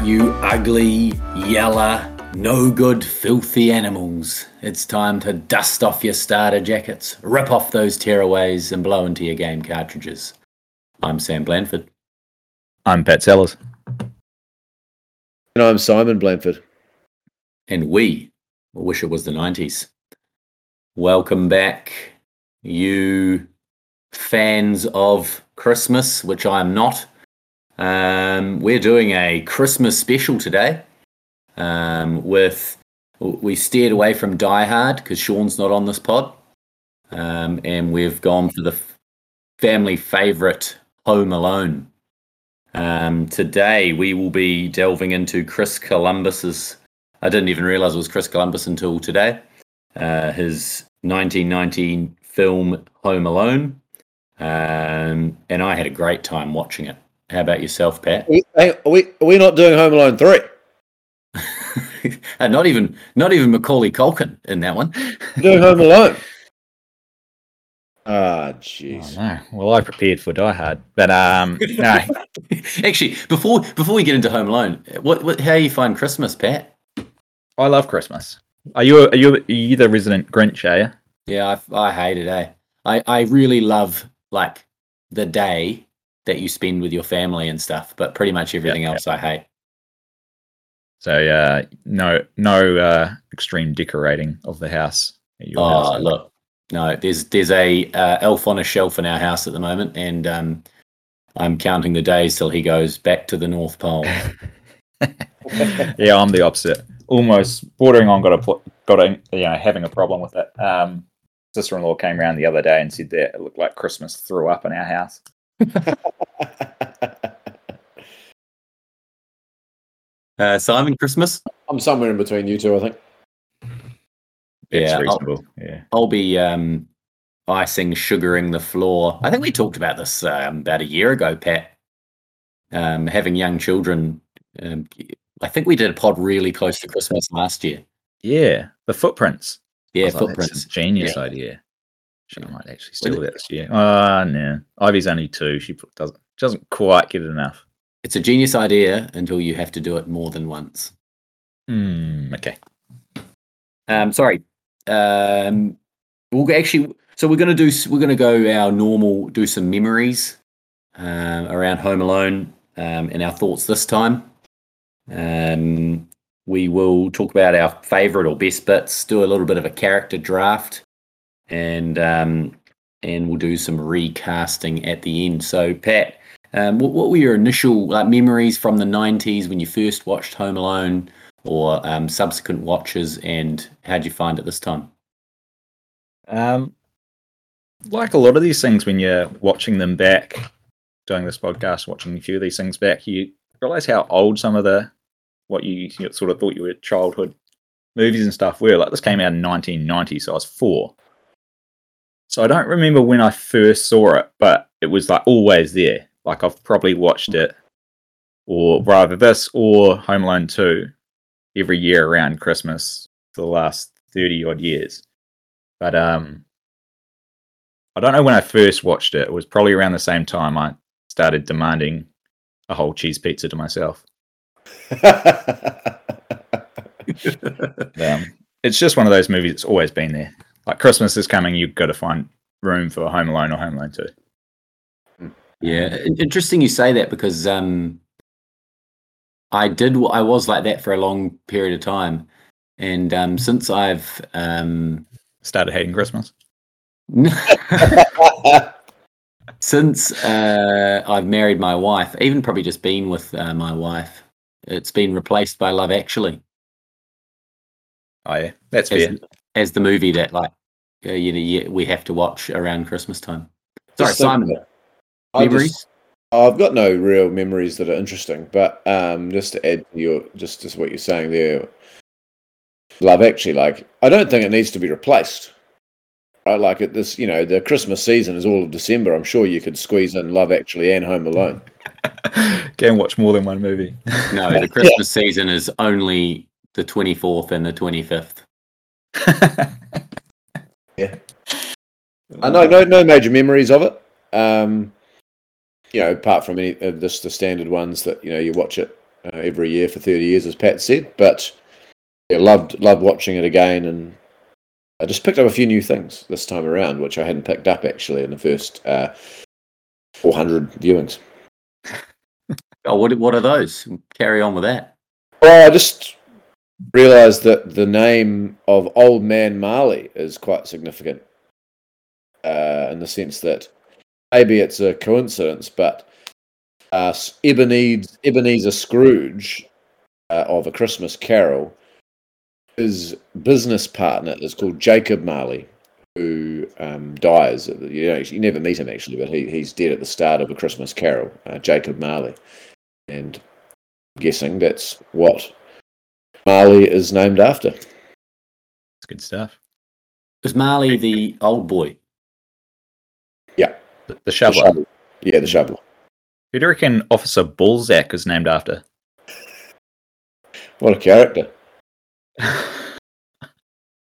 All right, you ugly, yellow, no good, filthy animals. It's time to dust off your starter jackets, rip off those tearaways, and blow into your game cartridges. I'm Sam Blanford. I'm Pat Sellers. And I'm Simon Blanford. And we wish it was the 90s. Welcome back, you fans of Christmas, which I'm not. Um, we're doing a Christmas special today. Um, with we steered away from Die Hard because Sean's not on this pod, um, and we've gone for the family favorite Home Alone. Um, today we will be delving into Chris Columbus's. I didn't even realize it was Chris Columbus until today. Uh, his 1919 film Home Alone, um, and I had a great time watching it. How about yourself, Pat? Are we, are we, are we not doing Home Alone 3? and not even not even Macaulay Culkin in that one. doing Home Alone. Ah, Oh, jeez. no. Well, I prepared for Die Hard, but um, no. Actually, before before we get into Home Alone, what, what how you find Christmas, Pat? I love Christmas. Are you are you, are you the resident Grinch? Are you? Yeah, I, I hate it. Eh? I I really love like the day that you spend with your family and stuff, but pretty much everything yeah. else I hate. So uh, no no uh, extreme decorating of the house. at your Oh, house. look, no, there's there's a uh, elf on a shelf in our house at the moment, and um, I'm counting the days till he goes back to the North Pole. yeah, I'm the opposite. Almost bordering on got a got a you know having a problem with it. Um, sister-in-law came around the other day and said that it looked like Christmas threw up in our house. Uh, Simon, Christmas? I'm somewhere in between you two, I think. It's Yeah, I'll- Yeah. I'll be um, icing, sugaring the floor. I think we talked about this um, about a year ago, Pat. Um, having young children. Um, I think we did a pod really close to Christmas last year. Yeah, the footprints. Yeah, was like, "That's footprints. a genius idea. She might actually steal that this year. Oh no, Ivy's only two. She doesn't doesn't quite get it enough. It's a genius idea until you have to do it more than once. Hmm. okay. Um, sorry. Um, we'll actually. So we're gonna do. We're gonna go our normal. Do some memories um, around Home Alone um, and our thoughts this time. Um, we will talk about our favorite or best bits. Do a little bit of a character draft, and um, and we'll do some recasting at the end. So Pat, um, what, what were your initial like, memories from the '90s when you first watched Home Alone? or um, subsequent watches, and how'd you find it this time? Um, like a lot of these things, when you're watching them back, doing this podcast, watching a few of these things back, you realize how old some of the what you, you sort of thought you were childhood movies and stuff were. Like this came out in 1990, so I was four. So I don't remember when I first saw it, but it was like always there. Like I've probably watched it, or rather this or Home Alone 2 every year around Christmas for the last 30 odd years. But um, I don't know when I first watched it. It was probably around the same time I started demanding a whole cheese pizza to myself. Um, it's just one of those movies that's always been there. Like Christmas is coming, you've got to find room for Home Alone or Home Alone 2. Yeah, interesting you say that because um, I did. I was like that for a long period of time, and um, since I've um, Started hating Christmas. since uh, I've married my wife, even probably just been with uh, my wife, it's been replaced by Love Actually Oh, yeah. That's as, fair. as the movie that like uh, you know you, we have to watch around Christmas time. Sorry, Just, Simon. I Memories? just- I've got no real memories that are interesting, but um, just to add to your just to what you're saying there, love actually like I don't think it needs to be replaced. I like it. This you know the Christmas season is all of December. I'm sure you could squeeze in Love Actually and Home Alone. Can watch more than one movie. No, the Christmas season is only the 24th and the 25th. I know no no major memories of it. Um, you know, apart from any of this, the standard ones that you know you watch it uh, every year for thirty years, as Pat said. But yeah, loved loved watching it again, and I just picked up a few new things this time around, which I hadn't picked up actually in the first uh, four hundred viewings. Oh, what what are those? Carry on with that. Well, I just realised that the name of Old Man Marley is quite significant, uh, in the sense that maybe it's a coincidence, but uh, Ebenezer, Ebenezer Scrooge uh, of A Christmas Carol, his business partner is called Jacob Marley, who um, dies. You know, you never meet him actually, but he, he's dead at the start of A Christmas Carol. Uh, Jacob Marley, and I'm guessing that's what Marley is named after. It's good stuff. Is Marley the old boy? Yeah, The, the the shoveler. shovel. Yeah, the shoveler. Who do you reckon Officer Balzak is named after? What a character!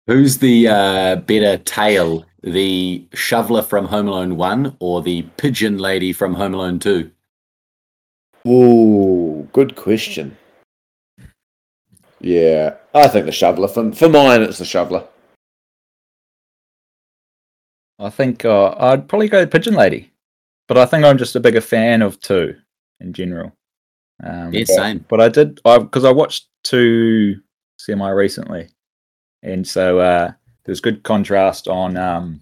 Who's the uh, better tail, the shoveler from Home Alone One or the pigeon lady from Home Alone Two? Ooh, good question. Yeah, I think the shoveler. For, for mine, it's the shoveler. I think uh, I'd probably go Pigeon Lady, but I think I'm just a bigger fan of two in general. Um, Yeah, same. But I did I because I watched two semi recently, and so uh, there's good contrast on um,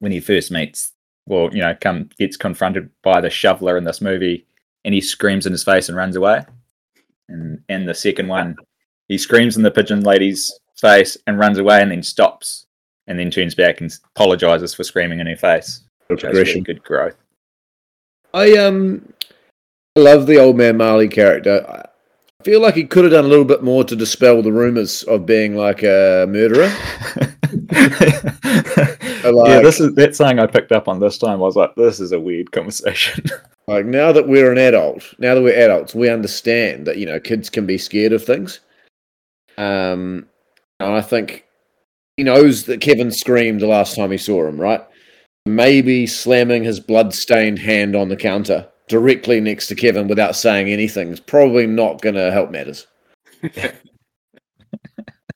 when he first meets. Well, you know, come gets confronted by the shoveler in this movie, and he screams in his face and runs away. And and the second one, he screams in the pigeon lady's face and runs away, and then stops, and then turns back and apologizes for screaming in her face. Really progression. good growth. I um love the old man Marley character. I feel like he could have done a little bit more to dispel the rumors of being like a murderer. yeah, like- this is that's something I picked up on this time. I was like, this is a weird conversation. Like now that we're an adult, now that we're adults, we understand that you know kids can be scared of things. Um, and I think he knows that Kevin screamed the last time he saw him, right? Maybe slamming his blood-stained hand on the counter directly next to Kevin without saying anything is probably not going to help matters.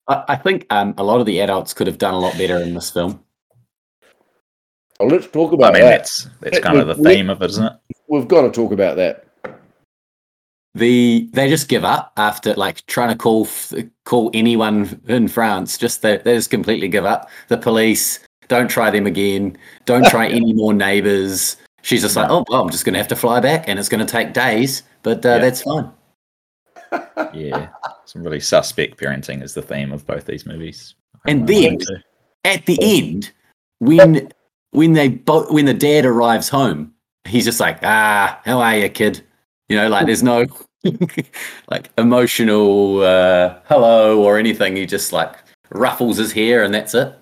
I, I think um, a lot of the adults could have done a lot better in this film. Well, let's talk about. I about mean, that. that's that's kind of the theme of it, isn't it? We've got to talk about that. The they just give up after like trying to call call anyone in France. Just they, they just completely give up. The police don't try them again. Don't try any more neighbors. She's just like, oh well, I'm just going to have to fly back, and it's going to take days, but uh, Yeah. that's fine. Yeah, some really suspect parenting is the theme of both these movies. And then- At the end, when when they bo- when the dad arrives home, he's just like, ah, how are you, kid? You know, like there's no like emotional uh, hello or anything. He just like ruffles his hair and that's it.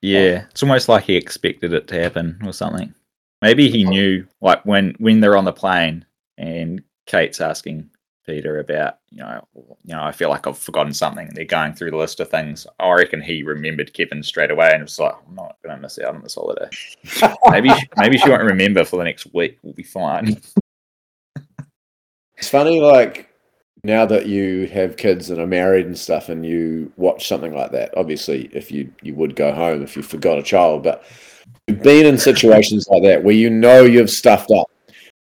yeah, it's almost like he expected it to happen or something. Maybe he knew, like when when they're on the plane and Kate's asking Peter about, you know, you know, I feel like I've forgotten something. They're going through the list of things. I reckon he remembered Kevin straight away and was like, I'm not going to miss out on this holiday. maybe maybe she won't remember for the next week. We'll be fine. It's funny, like now that you have kids and are married and stuff, and you watch something like that. Obviously, if you you would go home if you forgot a child, but you've been in situations like that where you know you've stuffed up.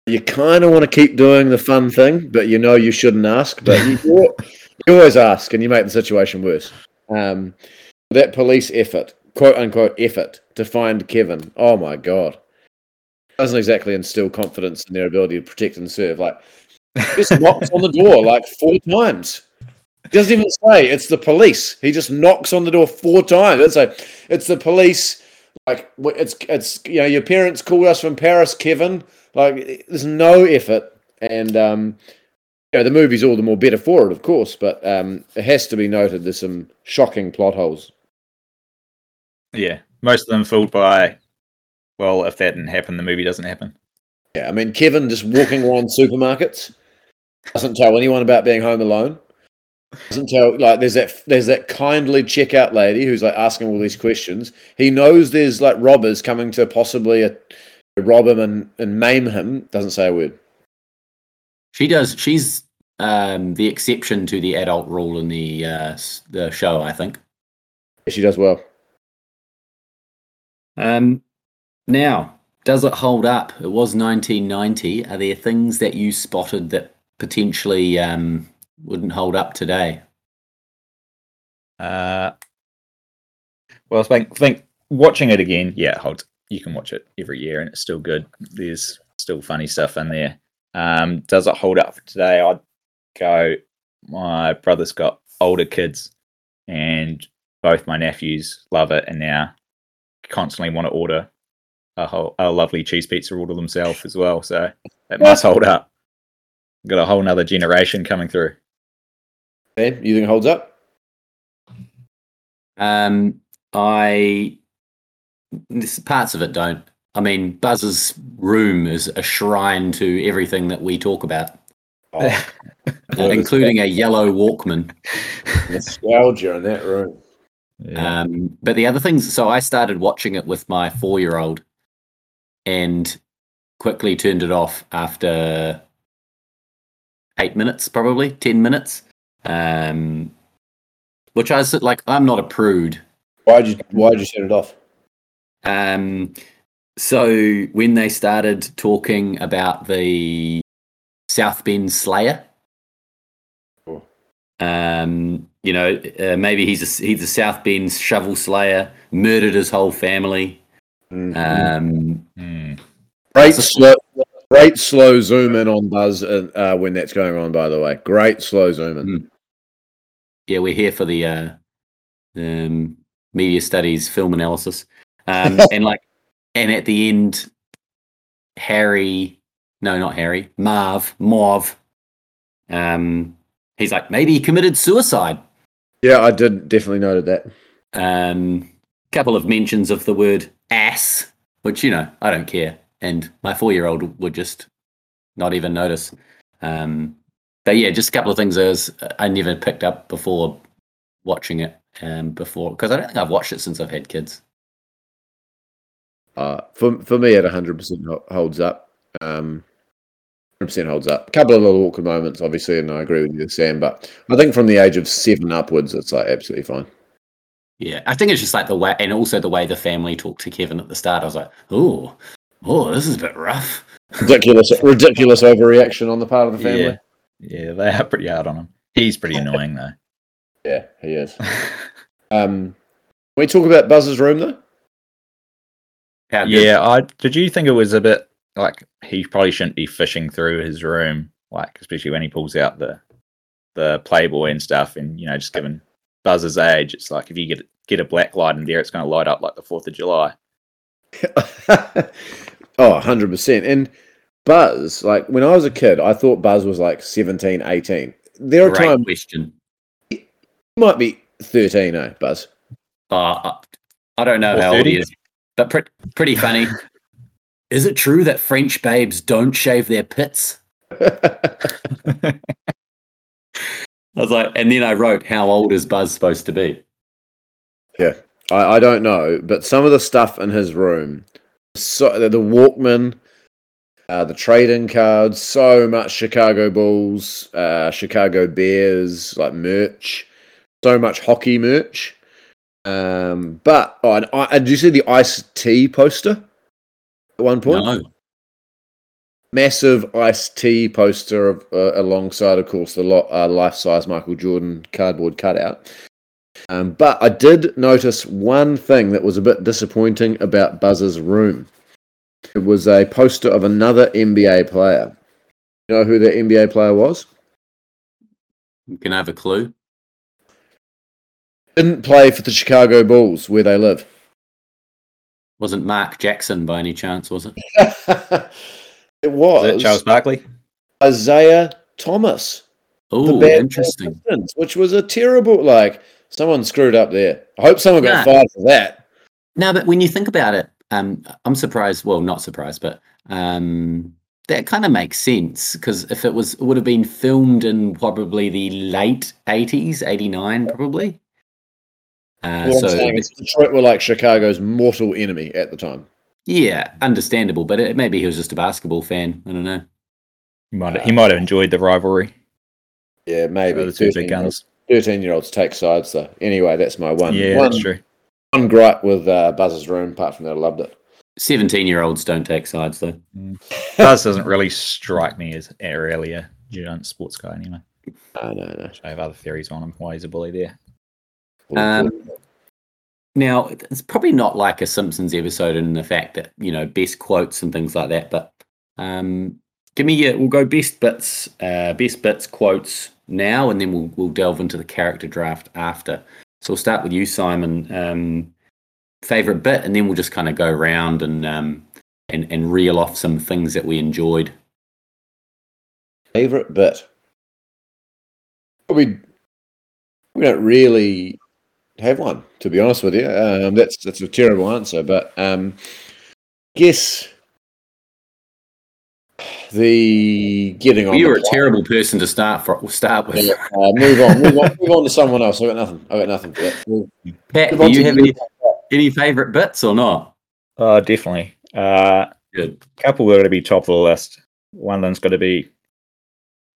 You kind of want to keep doing the fun thing, but you know you shouldn't ask. But you, you always ask, and you make the situation worse. Um, that police effort, quote unquote effort, to find Kevin. Oh my god, doesn't exactly instill confidence in their ability to protect and serve. Like just knocks on the door like four times. He doesn't even say it's the police. He just knocks on the door four times. It's like it's the police. Like it's it's you know your parents called us from Paris, Kevin. Like there's no effort, and um, you know the movie's all the more better for it, of course. But um, it has to be noted there's some shocking plot holes. yeah, most of them fooled by, well, if that didn't happen, the movie doesn't happen. Yeah, I mean Kevin just walking around supermarkets doesn't tell anyone about being home alone. Doesn't tell like there's that there's that kindly checkout lady who's like asking all these questions. He knows there's like robbers coming to possibly uh rob him and, and maim him. Doesn't say a word. She does. She's um, the exception to the adult rule in the uh, the show. I think. She does well. Um, now, does it hold up? It was 1990. Are there things that you spotted that potentially um, wouldn't hold up today? Uh, well, I think, think watching it again, yeah, holds. You can watch it every year, and it's still good. There's still funny stuff in there. Um, does it hold up for today? I'd go. My brother's got older kids, and both my nephews love it, and now constantly want to order a whole a lovely cheese pizza to themselves as well. So it must hold up. Got a whole nother generation coming through. Ben, you think it holds up? Um, I this, parts of it don't. I mean, Buzz's room is a shrine to everything that we talk about, Oh, uh, including a yellow Walkman. nostalgia in that room. Yeah. Um, but the other things, so I started watching it with my four year old and quickly turned it off after eight minutes, probably 10 minutes. Um, which I was like, I'm not a prude. Why'd you Why'd you turn it off? Um, so when they started talking about the South Bend Slayer, Cool. um, you know, uh, maybe he's a, he's a South Bend shovel slayer, murdered his whole family. Mm. Um, Hmm. great that's slow, great slow zoom in on Buzz uh, uh, when that's going on. By the way, great slow zoom in. Mm. yeah, we're here for the uh, um, media studies film analysis, um, and like, and at the end, Harry, no, not Harry, Marv, Marv, um, he's like maybe he committed suicide. Yeah, I did definitely noted that. Um, couple of mentions of the word ass, which you know I don't care, and my four-year-old would just not even notice. Um, but yeah, just a couple of things I, I never picked up before watching it um, before because I don't think I've watched it since I've had kids. Uh, for for me, it 100 percent holds up. Um, 100 percent holds up. A couple of little awkward moments, obviously, and I agree with you, Sam. But I think from the age of seven upwards, it's like absolutely fine. Yeah, I think it's just like the way, and also the way the family talked to Kevin at the start. I was like, oh, oh, this is a bit rough. Ridiculous, ridiculous overreaction on the part of the family. Yeah. yeah, they are pretty hard on him. He's pretty annoying though. Yeah, he is. Um, can we talk about Buzz's room though? How yeah, I did you think it was a bit like he probably shouldn't be fishing through his room, like especially when he pulls out the the Playboy and stuff, and you know, just given Buzz's age, it's like if you get get a black light in there, it's going to light up like the Fourth of July. oh, 100%. And Buzz, like when I was a kid, I thought Buzz was like 17, 18. There are Great times question. he might be 13, eh, Buzz? Uh, I- I don't know Or how old he is, but pre- pretty funny. is it true that French babes don't shave their pits? I was like, and then I wrote, "How old is Buzz supposed to be?" I, I don't know, but some of the stuff in his room, so the, the Walkman, uh, the trading cards, so much Chicago Bulls, uh, Chicago Bears, like merch, so much hockey merch. Um, but oh, and, I, did you see the Ice T poster at one point? No, massive Ice T poster of, uh, alongside, of course, the lo- uh, life-size Michael Jordan cardboard cutout. Um, but I did notice one thing that was a bit disappointing about Buzz's room. It was a poster of another NBA player. You know who the NBA player was? can I have a clue? Didn't play for the Chicago Bulls, where they live. Wasn't Mark Jackson by any chance? Was it? it was Is it Charles Barkley? Isiah Thomas. Oh, interesting. Pistons, which was a terrible like someone screwed up there. I hope someone got Nah. fired for that. No, but when you think about it, um, I'm surprised. Well, not surprised, but um, that kind of makes sense because if it was, it would have been filmed in probably the late '80s, '89, probably. Uh, All so Detroit were like Chicago's mortal enemy at the time. yeah, understandable. But it, maybe he was just a basketball fan. I don't know. He might he might have enjoyed the rivalry. Yeah, maybe. The two big 13 guns. 13 year olds take sides, though. Anyway, that's my one. Yeah, one, that's true. one gripe with uh, Buzz's room. Apart from that, I loved it. 17 year olds don't take sides, though. Buzz doesn't really strike me as a really a giant sports guy anyway. No, no, no. I have other theories on him why he's a bully there. Um, Now, it's probably not like a Simpsons episode in the fact that, you know, best quotes and things like that, but um, give me your, we'll go best bits, uh, best bits quotes now, and then we'll, we'll delve into the character draft after. So we'll start with you, Simon. Um, favorite bit, and then we'll just kind of go around and, um, and, and reel off some things that we enjoyed. Favorite bit? We we don't really have one, to be honest with you. Um, that's that's a terrible answer, but um, guess the getting on. you the were a plane. terrible person to start for, start with. Yeah, uh, move on, move on, move on to someone else. I got nothing. I got nothing for that. Pat, do you have any, any favorite bits or not? Oh, definitely. Uh, Good. couple are going to be top of the list. One of them's going to be,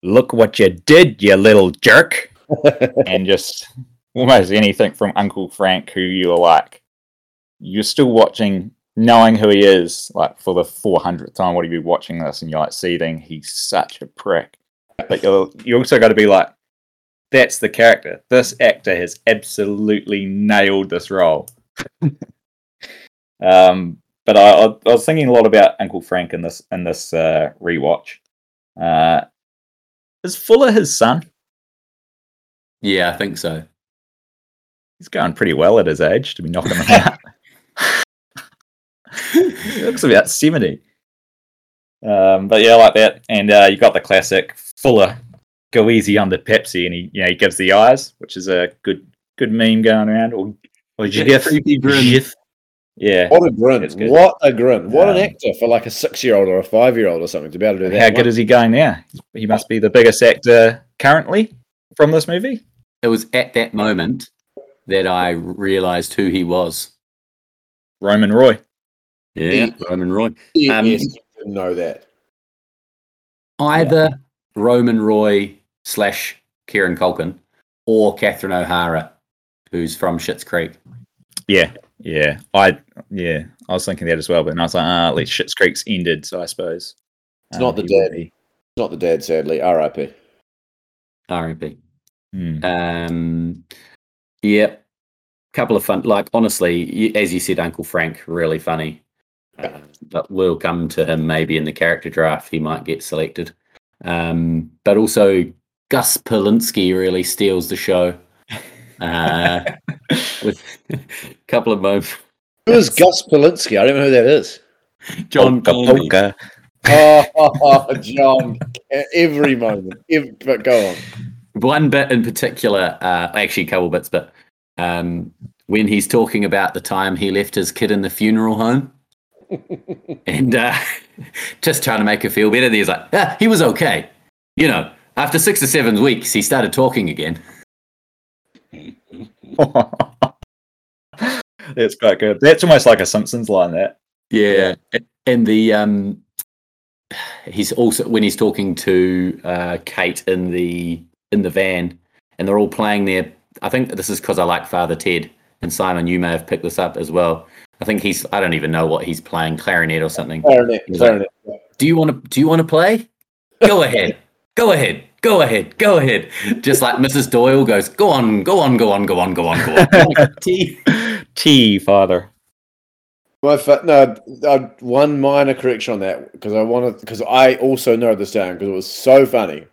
"Look what you did, you little jerk," and just almost anything from Uncle Frank, who you are like, you're still watching, knowing who he is, like for the 400th time. What are you watching this, and you're like seething? He's such a prick. But you're you also got to be like, that's the character. This actor has absolutely nailed this role. um, but I, I, I was thinking a lot about Uncle Frank in this in this uh, rewatch. Uh, is Fuller his son? Yeah, I think so. He's going pretty well at his age to be knocking him out. He looks about seventy. Um, but yeah, I like that. And uh, you got the classic Fuller go easy on the Pepsi, and he you know he gives the eyes, which is a good good meme going around. Or, or GIF. creepy grin. GIF. Yeah. What a grin! What a grin! What an Um, actor for like a six-year-old or a five-year-old or something to be able to do that. How good is he going now? He must be the biggest actor currently from this movie. It was at that moment that I realised who he was. Roman Roy. Yeah, Roman Roy. Yeah, um, yes, didn't know that. Either Roman Roy slash Kieran Culkin or Catherine O'Hara, who's from Schitt's Creek. Yeah, yeah. I yeah, I was thinking that as well, but then I was like, ah, at least Schitt's Creek's ended, so I suppose. It's not the he would dad. It's not the dad, sadly. R.I.P. R.I.P. Hmm. Um, yeah, couple of fun. Like honestly, as you said, Uncle Frank, really funny. But we'll come to him maybe in the character draft. He might get selected. Um, but also Gus Polinski really steals the show. Uh, with a couple of moments. Who is Gus Polinski? I don't know who that is. John Polka, Candy. Oh, John! Every moment. Every, but go on. one bit in particular, uh, actually a couple bits, but um, when he's talking about the time he left his kid in the funeral home and uh, just trying to make her feel better, he's like, ah, he was okay. You know, after six or seven weeks, he started talking again. That's quite good. That's almost like a Simpsons line. That Yeah, and the um, he's also when he's talking to uh, Kate in the in the van, and they're all playing their. I think this is because I like Father Ted, and Simon, you may have picked this up as well. I think he's. I don't even know what he's playing, clarinet or something. Clarinet. He's like- Clarinet. Do you want to? Do you want to play? Go ahead. Go ahead. Go ahead. Go ahead. Just like Mrs. Doyle goes, go on, go on, go on, go on, go on, go on. Tea. T father. My fa- no, uh, one minor correction on that because I wanted because I also noted this down because it was so funny.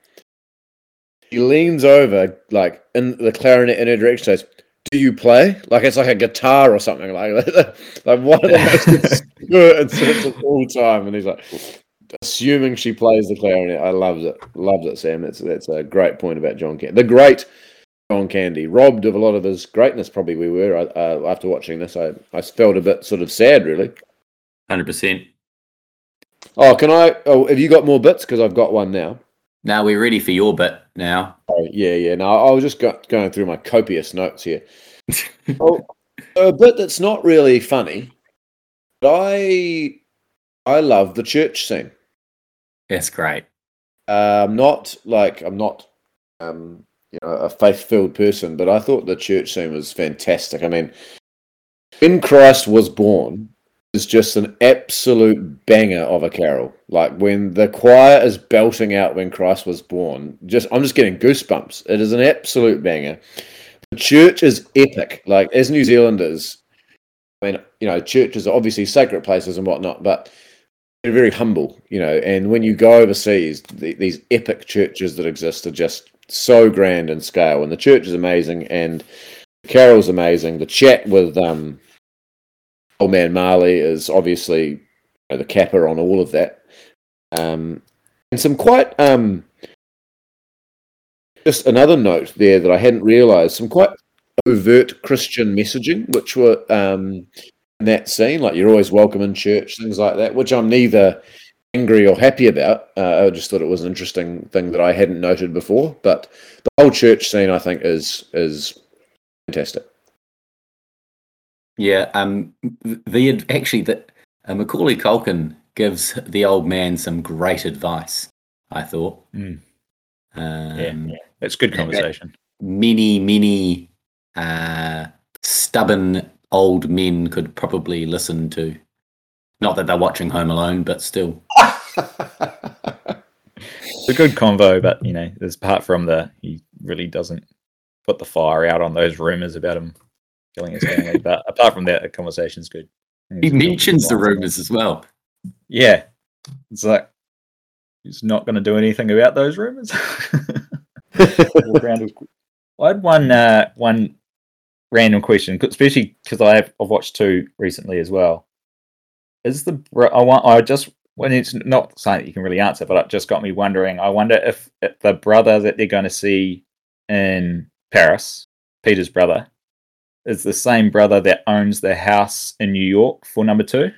He leans over like in the clarinet in her direction says, "Do you play?" Like it's like a guitar or something like that. like one of the most obscure incidents of all time, and he's like assuming she plays the clarinet. I loved it, loved it, Sam. That's that's a great point about John Candy, the great John Candy, robbed of a lot of his greatness. Probably we were uh, after watching this. I I felt a bit sort of sad, really. Hundred percent. Oh, can I? Oh, have you got more bits? Because I've got one now. Now we're ready for your bit. Now, Oh, yeah, yeah. No, I was just go- going through my copious notes here. oh, a bit that's not really funny, but I I love the church scene. that's great. Um, not like I'm not um, you know, a faith-filled person, but I thought the church scene was fantastic. I mean, when Christ was born is just an absolute banger of a carol. Like when the choir is belting out when Christ was born, just I'm just getting goosebumps. It is an absolute banger. The church is epic. Like as New Zealanders, I mean, you know, churches are obviously sacred places and whatnot, but they're very humble, you know. And when you go overseas, the, these epic churches that exist are just so grand in scale. And the church is amazing, and the carol's amazing. The chat with um, old man Marley is obviously you know, the capper on all of that. Um, and some quite um, just another note there that I hadn't realised some quite overt Christian messaging, which were um, in that scene, like you're always welcome in church, things like that, which I'm neither angry or happy about. Uh, I just thought it was an interesting thing that I hadn't noted before. But the whole church scene, I think, is is fantastic. Yeah, um, the actually that uh, Macaulay Culkin gives the old man some great advice. I thought. Mm. Um, Yeah, yeah. It's good conversation. Many, many uh, stubborn old men could probably listen to. Not that they're watching Home Alone, but still. It's a good convo, but you know, there's apart from the he really doesn't put the fire out on those rumors about him killing his family. but apart from that, the conversation's good. He he's mentions the rumors as well. Yeah, it's like he's not going to do anything about those rumors. Walk around with- I had one uh, one random question, especially because I have I've watched two recently as well. Is the I want I just when it's not something that you can really answer, but it just got me wondering. I wonder if, if the brother that they're going to see in Paris, Peter's brother, is the same brother that owns the house in New York for number two.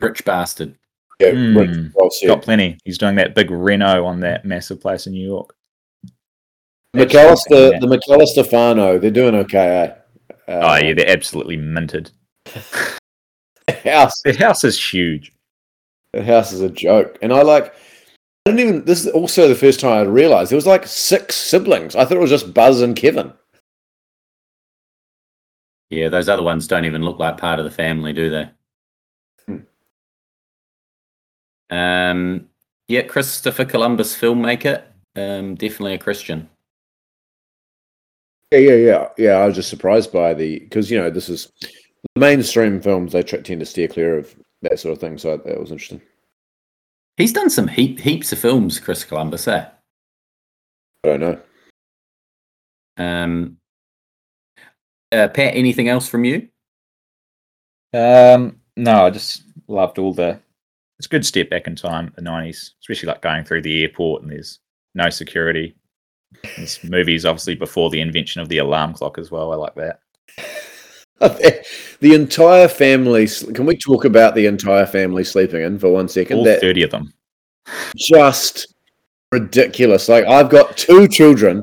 Rich bastard. yeah, Hmm. Rick, well said. Got plenty. He's doing that big reno on that massive place in New York. McAllister, the McAllister Fano, they're doing okay. Eh? Oh yeah, they're absolutely minted. house, The house is huge. the house is a joke, and I like. I didn't even. This is also the first time I realized there was like six siblings. I thought it was just Buzz and Kevin. Yeah, those other ones don't even look like part of the family, do they? Hmm. Um, yeah, Christopher Columbus filmmaker, um, definitely a Christian. Yeah, yeah, yeah, yeah. I was just surprised by the because you know this is the mainstream films. They tend to steer clear of that sort of thing. So that was interesting. He's done some heap, heaps of films, Chris Columbus. Eh? I don't know. Um, uh, Pat, anything else from you? Um, no, I just loved all the. It's a good step back in time, the nineties, especially like going through the airport and there's no security. This movie's obviously before the invention of the alarm clock as well. I like that. the entire family. Can we talk about the entire family sleeping in for one second? All That thirty of them. just ridiculous. Like I've got two children.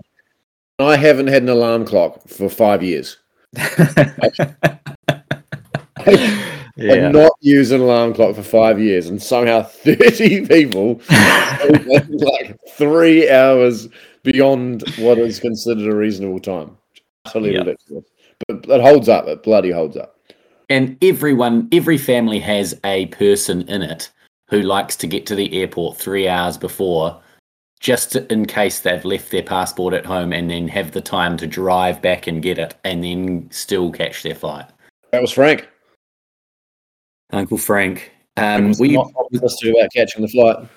and I haven't had an alarm clock for five years. yeah. Not used an alarm clock for five years, and somehow thirty people like three hours beyond what is considered a reasonable time. Utterly Yeah. ridiculous. But it holds up. It bloody holds up. And everyone, every family has a person in it who likes to get to the airport three hours before, just in case they've left their passport at home and then have the time to drive back and get it and then still catch their flight. That was Frank. Uncle Frank. Um, was we, not optimistic about catching the flight.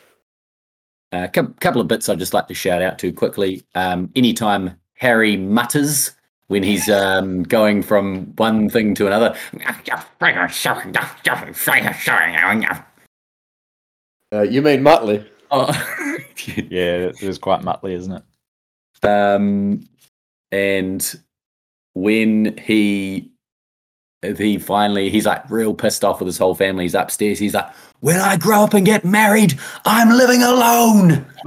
a cou- couple of bits I'd just like to shout out to quickly. Um, anytime Harry mutters when he's um, going from one thing to another, Uh, you mean Muttley? Oh, yeah, was quite muttly, isn't it? um, and when he he finally he's like real pissed off with his whole family. He's upstairs. He's like, "When I grow up and get married, I'm living alone."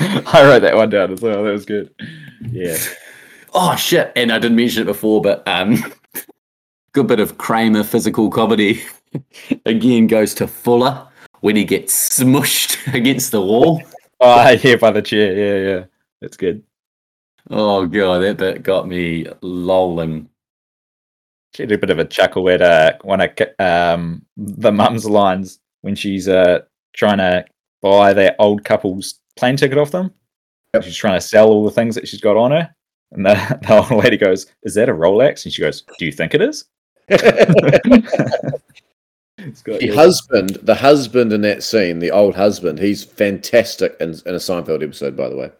I wrote that one down as well. That was good. Yeah. Oh shit! And I didn't mention it before, but um, good bit of Kramer physical comedy again goes to Fuller when he gets smushed against the wall. Oh yeah, by the chair. Yeah, yeah. That's good. Oh god, that bit got me lolling. She had a bit of a chuckle at uh, one of um, the mum's lines when she's uh, trying to buy that old couple's plane ticket off them. Yep. She's trying to sell all the things that she's got on her. And the, the old lady goes, Is that a Rolex? And she goes, Do you think it is? It's got- the husband, the husband in that scene, the old husband, he's fantastic in, in a Seinfeld episode, by the way.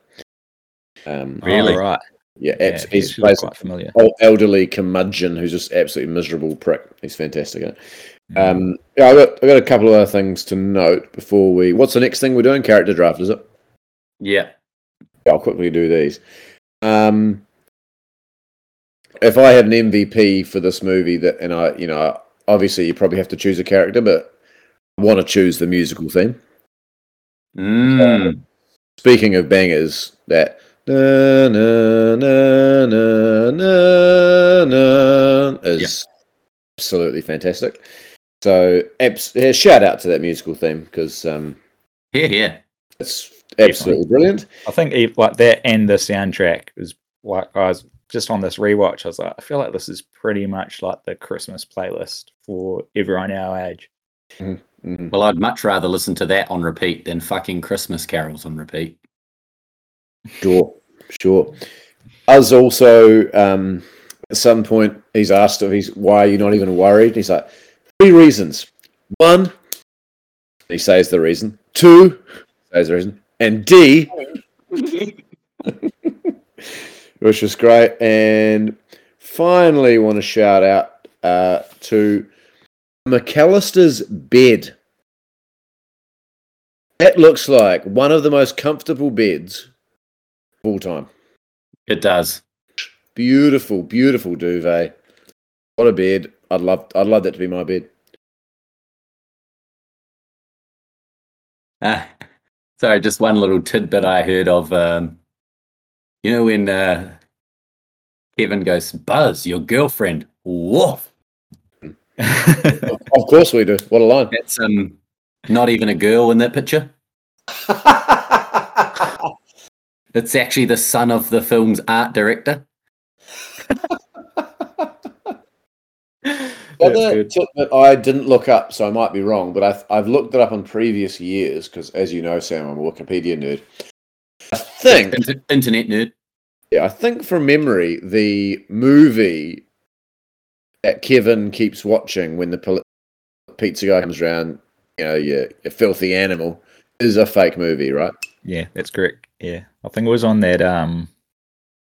Um, Oh, Really? right. yeah, Yeah, abs- he's she looks basically quite familiar. old elderly curmudgeon who's just absolutely miserable prick. He's fantastic. In it. Mm. Um, yeah, I got I got a couple of other things to note before we. What's the next thing we're doing? Character draft, is it? Yeah. Yeah, I'll quickly do these. Um, if I had an MVP for this movie, that and I, you know, obviously you probably have to choose a character, but I want to choose the musical theme. Mm. Speaking of bangers, that na na na na na na is absolutely fantastic. So, abs- yeah, shout out to that musical theme because um, Yeah, yeah. it's absolutely brilliant. I think e- like that and the soundtrack is like I was just on this rewatch. I was like, I feel like this is pretty much like the Christmas playlist for everyone our age. Mhm. Well, I'd much rather listen to that on repeat than fucking Christmas carols on repeat. Sure, sure. Us also, um, at some point, he's asked if he's why are you not even worried? He's like, three reasons. One, he says the reason. Two, says the reason. And D, which is great. And finally, want to shout out uh, to McAllister's bed. That looks like one of the most comfortable beds of all time. It does. Beautiful, beautiful duvet. What a bed! I'd love, I'd love that to be my bed. Ah, sorry, just one little tidbit I heard of. Um, you know when uh, Kevin goes, "Buzz, your girlfriend." Woof. Of course we do. What a line! That's um, not even a girl in that picture. It's actually the son of the film's art director. That's Other good. tip that I didn't look up, so I might be wrong, but I've, I've looked it up in previous years because, as you know, Sam, I'm a Wikipedia nerd. I think, Inter- internet nerd. yeah, I think from memory, the movie that Kevin keeps watching when the pol- pizza guy comes around, you know, you, you filthy animal, is a fake movie, right? Yeah, that's correct. Yeah, I think it was on that um,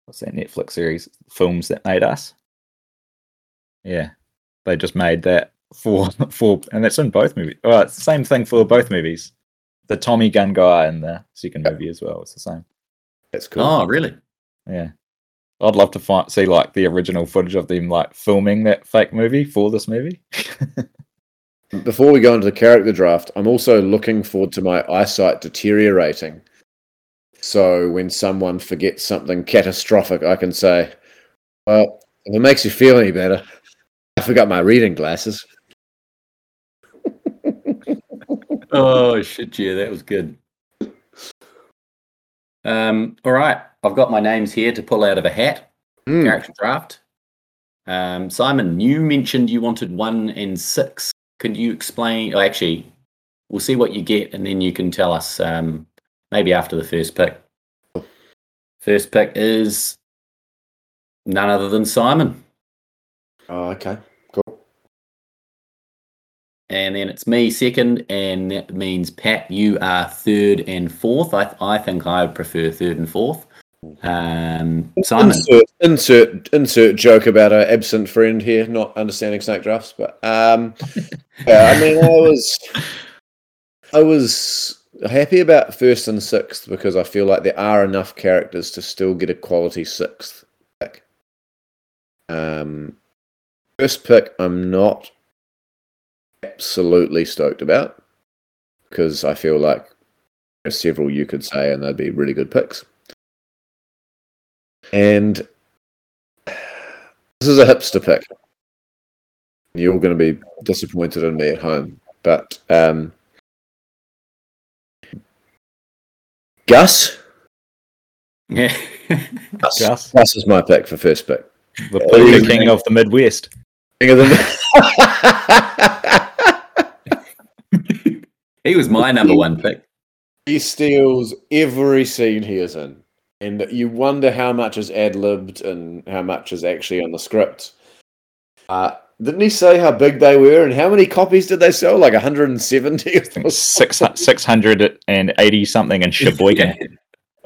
what's that Netflix series? Films that made us. Yeah, they just made that for for, and that's in both movies. Well, it's the same thing for both movies. The Tommy gun guy in the second movie as well. It's the same. That's cool. Oh, really? Yeah, I'd love to find see like the original footage of them like filming that fake movie for this movie. Before we go into the character draft, I'm also looking forward to my eyesight deteriorating. So when someone forgets something catastrophic, I can say, "Well, if it makes you feel any better, I forgot my reading glasses." Oh shit! Yeah, that was good. Um, all right, I've got my names here to pull out of a hat. Hmm, Character draft. Um, Simon, you mentioned you wanted one and six. Could you explain? Oh, actually, we'll see what you get, and then you can tell us. Um, maybe after the first pick. First pick is none other than Simon, Oh, okay. And then it's me second, and that means Pat, you are third and fourth. I I think I would prefer third and fourth. Um, Simon, Insert, insert insert joke about our absent friend here, not understanding snake drafts, but um, yeah, I mean, I was I was happy about first and sixth because I feel like there are enough characters to still get a quality sixth pick. Um, first pick, I'm not absolutely stoked about because I feel like there's several you could say, and they'd be really good picks. And this is a hipster pick. You're going to be disappointed in me at home, but um, Gus. Yeah. Gus. Gus, Gus is my pick for first pick. the King of the Midwest. King of the- he was my number one pick. he steals every scene he is in, and you wonder how much is ad libbed and how much is actually on the script. Uh, didn't he say how big they were and how many copies did they sell? Like 170 or I think six, 680 something in Sheboygan.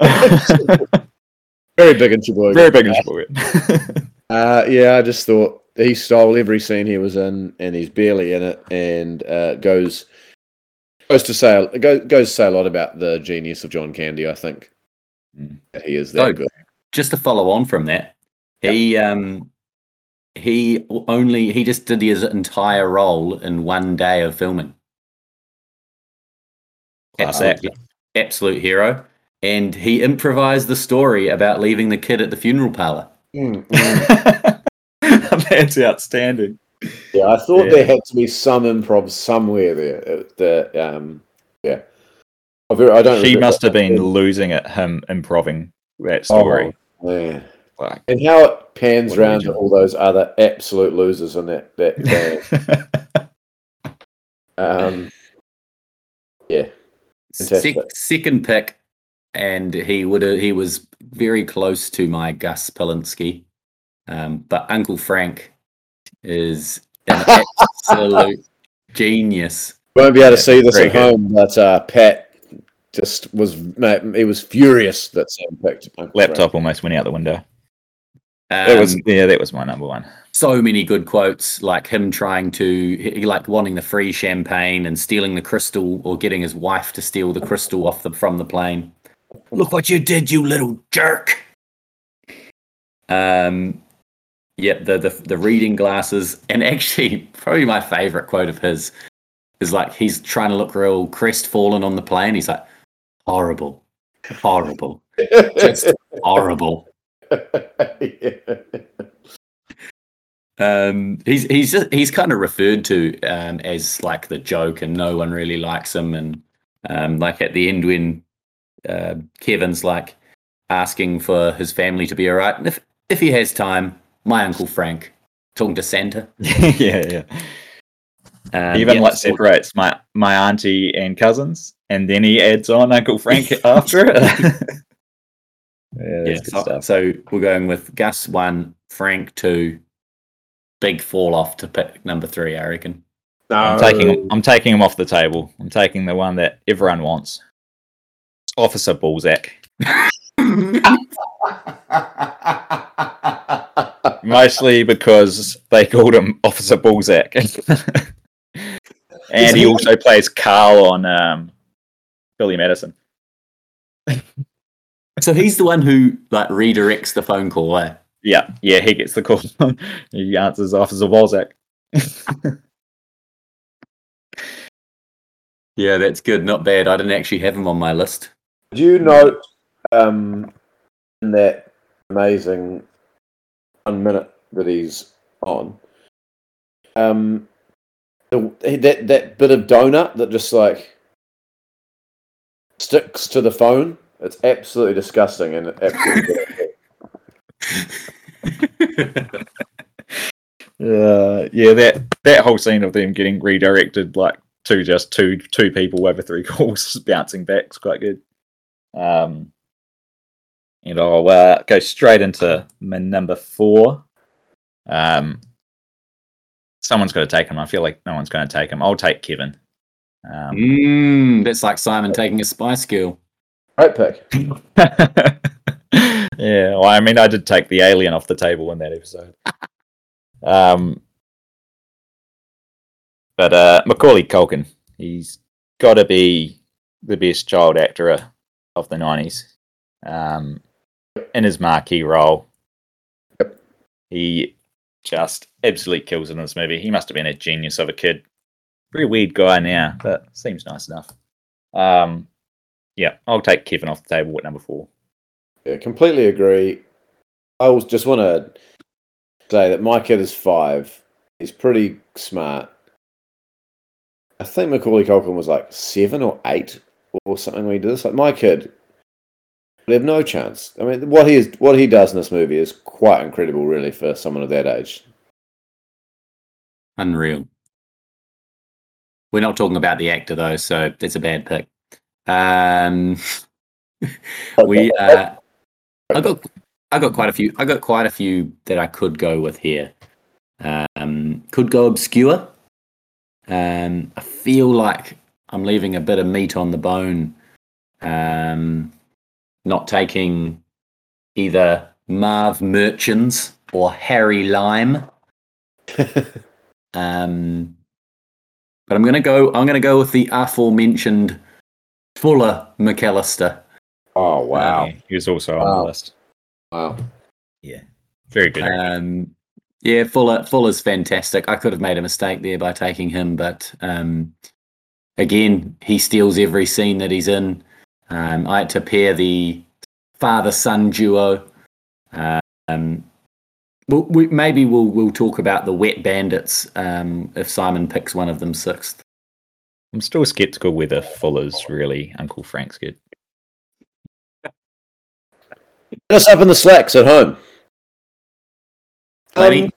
Very big in Sheboygan. Very big in Sheboygan. Uh, yeah, I just thought he stole every scene he was in, and he's barely in it, and uh, goes goes to say goes goes to say a lot about the genius of John Candy. I think Mm. he is that Oh, good. Just to follow on from that, he um he only he just did his entire role in one day of filming. Class Absolute, absolute hero. And he improvised the story about leaving the kid at the funeral parlor. Mm, mm. That's outstanding. Yeah, I thought Yeah. there had to be some improv somewhere there. Uh, The um, yeah, I, very, I don't. She must have that. been losing at him improving that story. Oh, yeah. Like, And how it pans around to all those other absolute losers in that that band. um, yeah, Fantastic. Sec- second pick, and he would he was very close to my Gus Polinski, um, but Uncle Frank is an absolute genius. won't be able to see this very at home, but uh, Pat just was mate, he was furious that Sam picked Uncle Frank. Laptop almost went out the window. Um, That was yeah, that was my number one. so many good quotes, like him trying to he- like wanting the free champagne and stealing the crystal, or getting his wife to steal the crystal off the from the plane. Look what you did, you little jerk. Um, yeah, the the the reading glasses, and actually, probably my favorite quote of his is like he's trying to look real crestfallen on the plane. He's like, horrible, horrible, just horrible. Yeah. Um, he's he's just, he's kind of referred to um, as like the joke, and no one really likes him. And um, like at the end when uh, Kevin's like asking for his family to be alright, and if if he has time, my uncle Frank talking to Santa. yeah, yeah. Um, Even yeah, like so- separates my my auntie and cousins, and then he adds on Uncle Frank after it. yeah, Yeah, good so, stuff. so we're going with Gus one, Frank two. Big fall off to pick number three, I reckon. I'm taking him, I'm taking him off the table. I'm taking the one that everyone wants. Officer Balzak. Mostly because they called him Officer Balzak. and he also plays Carl on um, Billy Madison. so he's the one who like redirects the phone call. Eh? Yeah, yeah, he gets the call. he answers Officer Balzak. Yeah, that's good. Not bad. I didn't actually have him on my list. Do you note um, in that amazing one minute that he's on, um, the, that that bit of donut that just like sticks to the phone? It's absolutely disgusting and it absolutely. Uh, yeah, that that whole scene of them getting redirected like to just two two people over three calls bouncing back is quite good. Um, and I'll uh, go straight into my number four. Um, someone's got to take him. I feel like no one's going to take him. I'll take Kevin. Um, Mm, that's like Simon taking a spice girl. Right pick. yeah, well, I mean, I did take the alien off the table in that episode. Um, but uh, Macaulay Culkin, he's got to be the best child actor of the nineties. Um, in his marquee role, Yep. he just absolutely kills it in this movie. He must have been a genius of a kid. Very weird guy now, but seems nice enough. Um, yeah, I'll take Kevin off the table at number four. Yeah, completely agree. I was just want to say that my kid is five. He's pretty smart. I think Macaulay Culkin was like seven or eight or something when he did this. Like my kid They have no chance. I mean, what he is, what he does in this movie is quite incredible, really, for someone of that age. Unreal. We're not talking about the actor though, so it's a bad pick. Um, we, uh, I got, I got quite a few. I got quite a few that I could go with here. Um, could go obscure. Um, I feel like I'm leaving a bit of meat on the bone. Um, not taking either Marv Merchants or Harry Lime. Um, but I'm gonna go. I'm gonna go with the aforementioned Fuller McAllister. oh wow, Yeah, he was also on Wow. the list. wow. Yeah. Very good. Um, yeah, Fuller. Fuller's fantastic. I could have made a mistake there by taking him, but um, again, he steals every scene that he's in. Um, I had to pair the father-son duo. Um, we'll, we, maybe we'll we'll talk about the Wet Bandits um, if Simon picks one of them sixth. I'm still skeptical whether Fuller's really Uncle Frank's kid. Hit us up in the slacks at home. Um,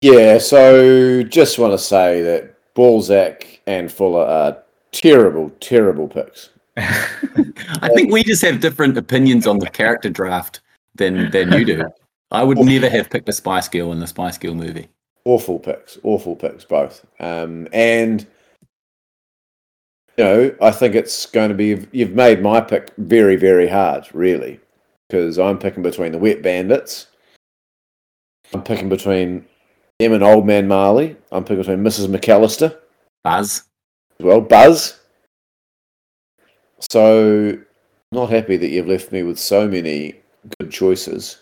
yeah, so just want to say that Balzak and Fuller are terrible, terrible picks. I think we just have different opinions on the character draft than than you do. I would never have picked a Spice Girl in the Spice Girl movie. Awful picks, awful picks, both. Um, and you know, I think it's going to be. You've made my pick very, very hard, really, because I'm picking between the Wet Bandits. I'm picking between him and Old Man Marley. I'm picking between Mrs. McAllister. Buzz. as well, Buzz. So, not happy that you've left me with so many good choices.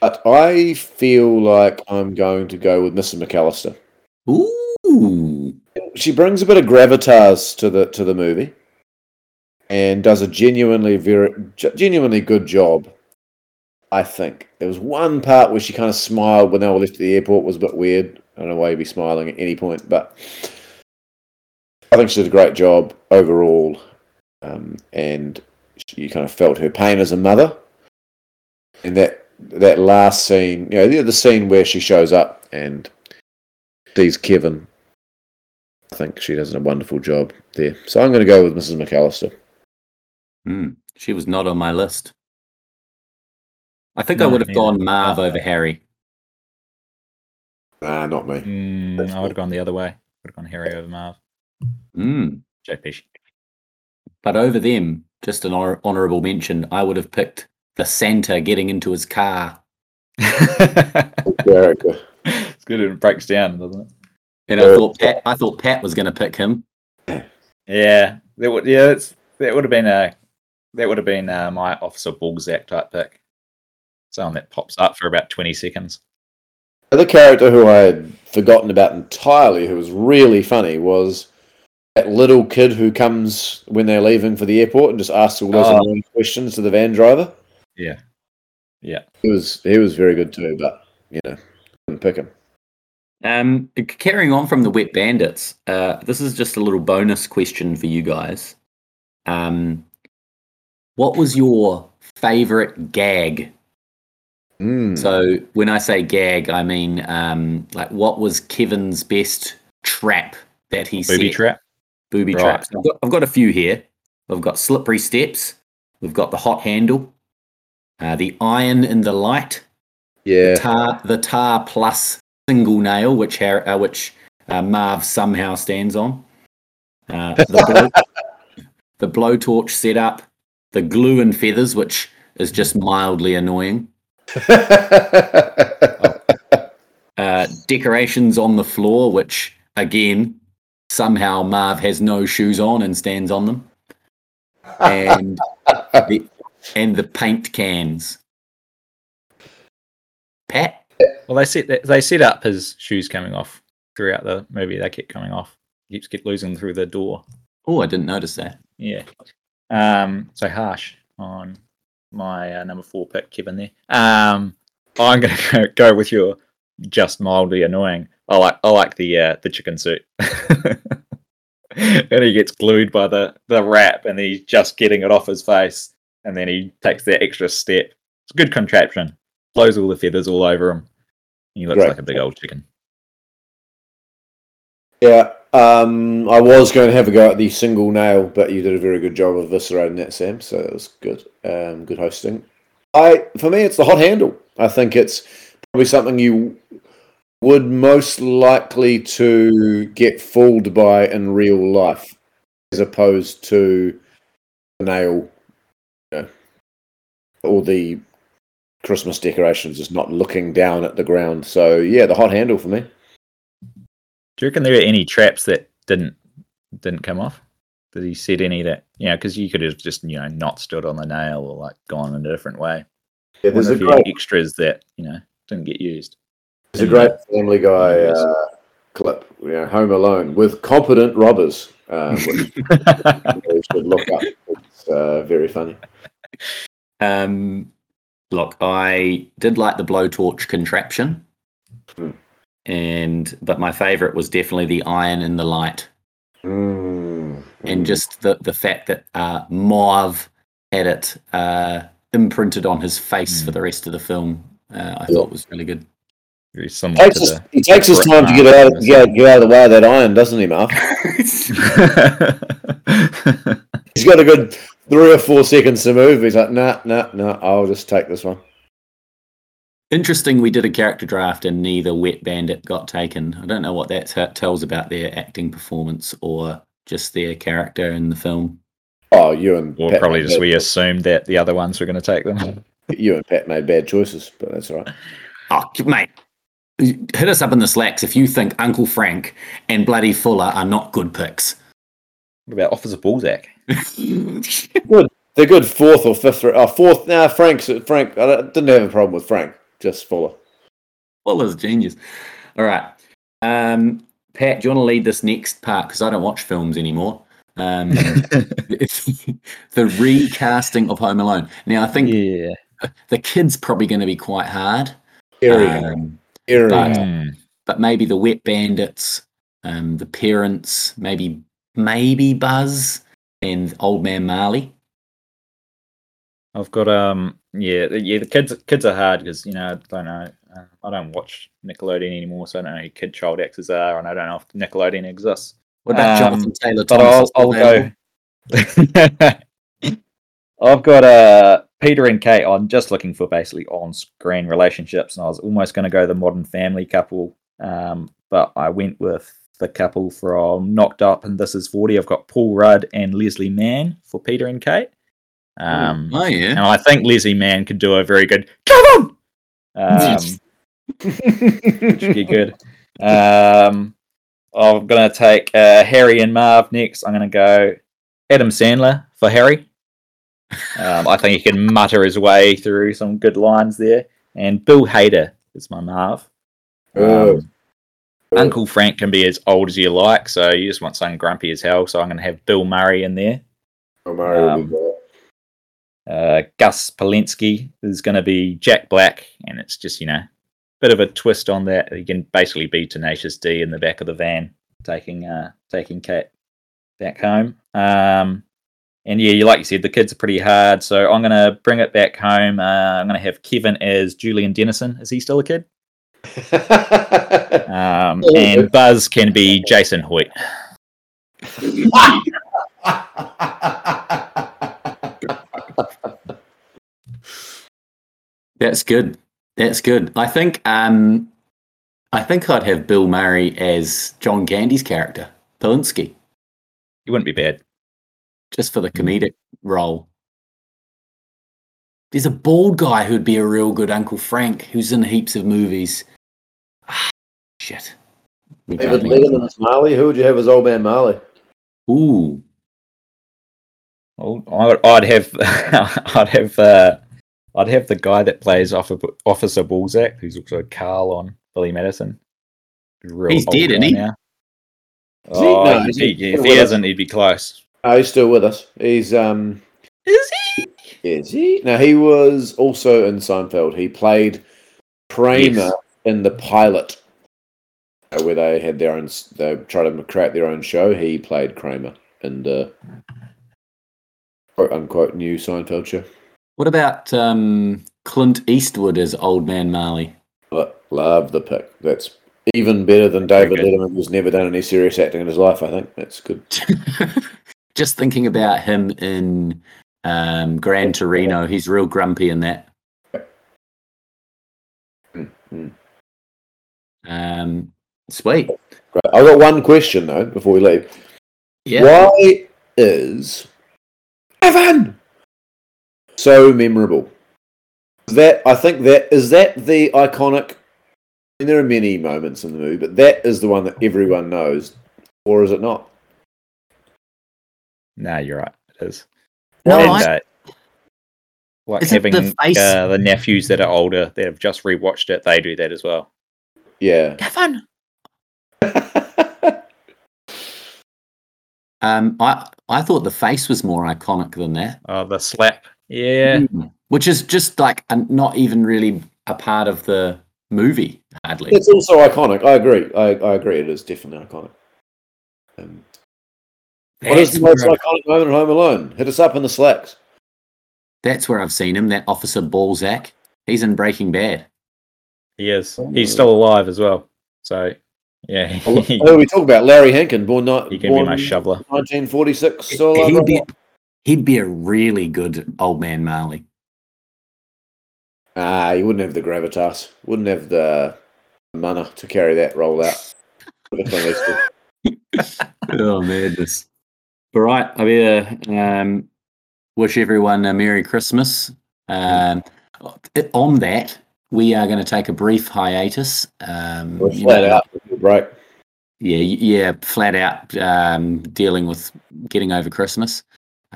But I feel like I'm going to go with Mrs. McAllister. Ooh. She brings a bit of gravitas to the to the movie, and does a genuinely very genuinely good job. I think there was one part where she kind of smiled when they were left at the airport. Was a bit weird. I don't know why you'd be smiling at any point, but I think she did a great job overall, um, and you kind of felt her pain as a mother. And that that last scene, you know, the, the scene where she shows up and sees Kevin. I think she does a wonderful job there. So I'm going to go with Mrs. McAllister. Hmm. She was not on my list. I think I would have gone Marv over Harry. Nah, not me. Mm, I would have gone the other way. I Would have gone Harry over Marv. Mm. Joe Pesci. But over them, just an honor- honourable mention, I would have picked the Santa getting into his car. America. it's Character. good. It breaks down, doesn't it? And I thought Pat, I thought Pat was going to pick him. Yeah, that would. Yeah, that's, that would have been a that would have been uh, my Officer Balzak type pick. Someone that pops up for about twenty seconds. The character who I had forgotten about entirely, who was really funny, was that little kid who comes when they're leaving for the airport and just asks all those Oh. annoying questions to the van driver. Yeah, yeah. He was he was very good too, but you know, couldn't pick him. Um, carrying on from the Wet Bandits, uh, this is just a little bonus question for you guys. Um, what was your favourite gag? Mm. So when I say gag, I mean um, like what was Kevin's best trap that he Booby set? trap. Booby Right. traps. I've got, I've got a few here. We've got slippery steps. We've got the hot handle, uh, the iron in the light, yeah, tar, the tar plus single nail, which uh, which uh, Marv somehow stands on. Uh, the, blow, the blowtorch setup, the glue and feathers, which is just mildly annoying. Uh, decorations on the floor, which again somehow Marv has no shoes on and stands on them, and the and the paint cans. Pat, Well, they set they set up his shoes coming off throughout the movie. They kept coming off. He keeps get losing through the door. oh, I didn't notice that. Yeah. Um. So harsh on my uh, number four pick, Kevin. There. Um. I'm gonna go, go with your just mildly annoying. I like I like the uh, the chicken suit. and he gets glued by the the wrap, and he's just getting it off his face. and then he takes that extra step. It's a good contraption. Blows all the feathers all over him. He looks Great. like a big old chicken. Yeah, um, I was going to have a go at the single nail, but you did a very good job of eviscerating that, Sam. So that was good. Um, good hosting. I for me, it's the hot handle. I think it's probably something you would most likely to get fooled by in real life, as opposed to the nail, you know, or the Christmas decorations, just not looking down at the ground. So yeah, the hot handle for me. Do you reckon there are any traps that didn't didn't come off? Did he set any that you know? Because you could have just you know not stood on the nail or like gone in a different way. Yeah, there's a you great extras that you know didn't get used. There's a great Family Guy uh, clip, you know, Home Alone with competent robbers, um, which should look up. It's uh, very funny. Um, look, I did like the blowtorch contraption, Hmm. and but my favourite was definitely the iron in the light, Mm. and just the the fact that uh, Marv had it uh, imprinted on his face for Hmm. the rest of the film. Uh, I Yeah. thought was really good. Very similar takes to us, the. he takes his time to get out, in the get, get out of the way of that iron, doesn't he, Mark? He's got a good three or four seconds to move. He's like, nah, nah, nah. I'll just take this one. Interesting. We did a character draft, and neither Wet Bandit got taken. I don't know what that t- tells about their acting performance or just their character in the film. Oh, you and or Pat probably just we assumed that the other ones were going to take them. You and Pat made bad choices, but that's all right. Oh, mate, hit us up in the slacks if you think Uncle Frank and Bloody Fuller are not good picks. What about Officer Balzak? They're good fourth or fifth. Oh, fourth. Nah, Frank's Frank. I didn't have a problem with Frank. Just Fuller. Fuller's genius. All right. Um, Pat, do you want to lead this next part? Because I don't watch films anymore. Um, the recasting of Home Alone. Now, I think yeah. The kid's probably going to be quite hard. Very, Um, very. but- Mm. but maybe the wet bandits, um, the parents, maybe maybe Buzz and Old Man Marley. I've got um yeah yeah the kids kids are hard because you know I don't know uh, I don't watch Nickelodeon anymore so I don't know who kid child actors are and I don't know if Nickelodeon exists. What about Um, Jonathan Taylor But Thomas? I'll, I'll go. I've got uh, Peter and Kate. I'm just looking for basically on-screen relationships, and I was almost going to go the Modern Family couple, um, but I went with the couple from Knocked Up and This Is Forty. I've got Paul Rudd and Leslie Mann for Peter and Kate. Um, Oh yeah. and I think Leslie Mann could do a very good come on. Um, which would be good. Um, I'm gonna take uh, Harry and Marv next. I'm gonna go Adam Sandler for Harry. Um, I think he can mutter his way through some good lines there. And Bill Hader is my Marv. Oh. Um, Uncle Frank can be as old as you like, so you just want something grumpy as hell. So I'm gonna have Bill Murray in there. Oh, will um. Uh, Gus Polinski is going to be Jack Black, and it's just you know a bit of a twist on that. He can basically be Tenacious D in the back of the van, taking uh, taking Cat back home. Um, and yeah, you like you said, the kids are pretty hard, so I'm going to bring it back home. Uh, I'm going to have Kevin as Julian Dennison. Is he still a kid? Um, and. Buzz can be Jason Hoyte. That's good. That's good. I think um I think I'd have Bill Murray as John Candy's character, Polinski, He wouldn't be bad. Just for the comedic role. There's a bald guy who'd be a real good Uncle Frank who's in heaps of movies. Ah, shit. We David can't think Letterman as Marley. Who would you have as old man Marley? Ooh. Well, I'd, I'd have, I'd have, uh, I'd have the guy that plays Officer, Officer Balzak, who's also Carl on Billy Madison. Real He's dead, isn't he? now. He? Oh, No, he- he he- if he with us? isn't, he'd be close. Oh, he's still with us. He's um. Is he? Is he? Now he was also in Seinfeld. He played Kramer Yes. in the pilot, uh, where they had their own. They tried to create their own show. He played Kramer, and uh, quote unquote new Seinfeld show. What about um, Clint Eastwood as Old Man Marley? Lo- Love the pick. That's even better than David. Letterman, who's never done any serious acting in his life. I think that's good. Just thinking about him in um, Gran Torino, he's real grumpy in that. Um, sweet. Great. I've got one question though before we leave. Yeah. Why is Evan so memorable? That I think that is that the iconic. And there are many moments in the movie, but that is the one that everyone knows, or is it not? Nah, you're right. It is. No, and, I- uh, like Is it having the face- uh, the nephews that are older that have just rewatched it, they do that as well. Yeah. Evan. Um, I I thought the face was more iconic than that. Oh, the slap. Yeah. Mm. Which is just like a, not even really a part of the movie, hardly. it's also iconic. I agree. I, I agree. It is definitely iconic. Um, what is the most where, iconic moment in Home Alone? Hit us up in the slacks. that's where I've seen him, that Officer Balzak. He's in Breaking Bad. He is. He's still alive as well. So, yeah, he, Oh, we talk about Larry Hankin, born, ni- he can be born my shoveler. 1946. Still alive He'd be, he'd be a really good old man Marley. Ah, he wouldn't have the gravitas. Wouldn't have the mana to carry that roll out. oh madness! All right, I better um, wish everyone a Merry Christmas. Um, on that, we are going to take a brief hiatus. Um, We're you flat know, out. Right. yeah, yeah, flat out um, dealing with getting over Christmas.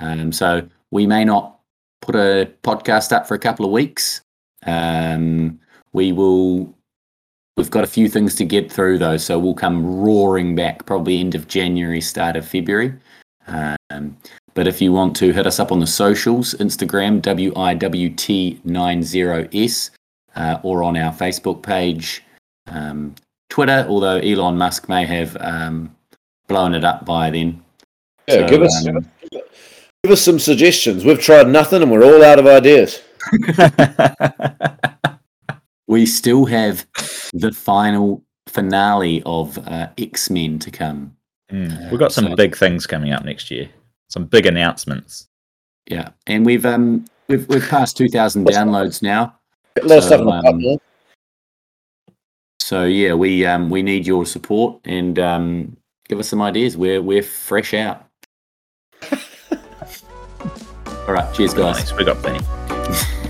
Um, so we may not put a podcast up for a couple of weeks. Um, we will. We've got a few things to get through though, so we'll come roaring back probably end of January, start of February. Um, but if you want to hit us up on the socials, Instagram WIWT90S, uh, or on our Facebook page, um, Twitter, although Elon Musk may have um, blown it up by then. Yeah, So, give us um, give us some suggestions. We've tried nothing and we're all out of ideas. we still have the final finale of uh, X Men to come. Mm, We've got some So- big things coming up next year. Some big announcements. Yeah, and we've um we've we've passed two thousand downloads now. Let us So, up in the um. So yeah, we um we need your support and um give us some ideas. We're we're fresh out. All right, cheers, guys. Nice. We got plenty.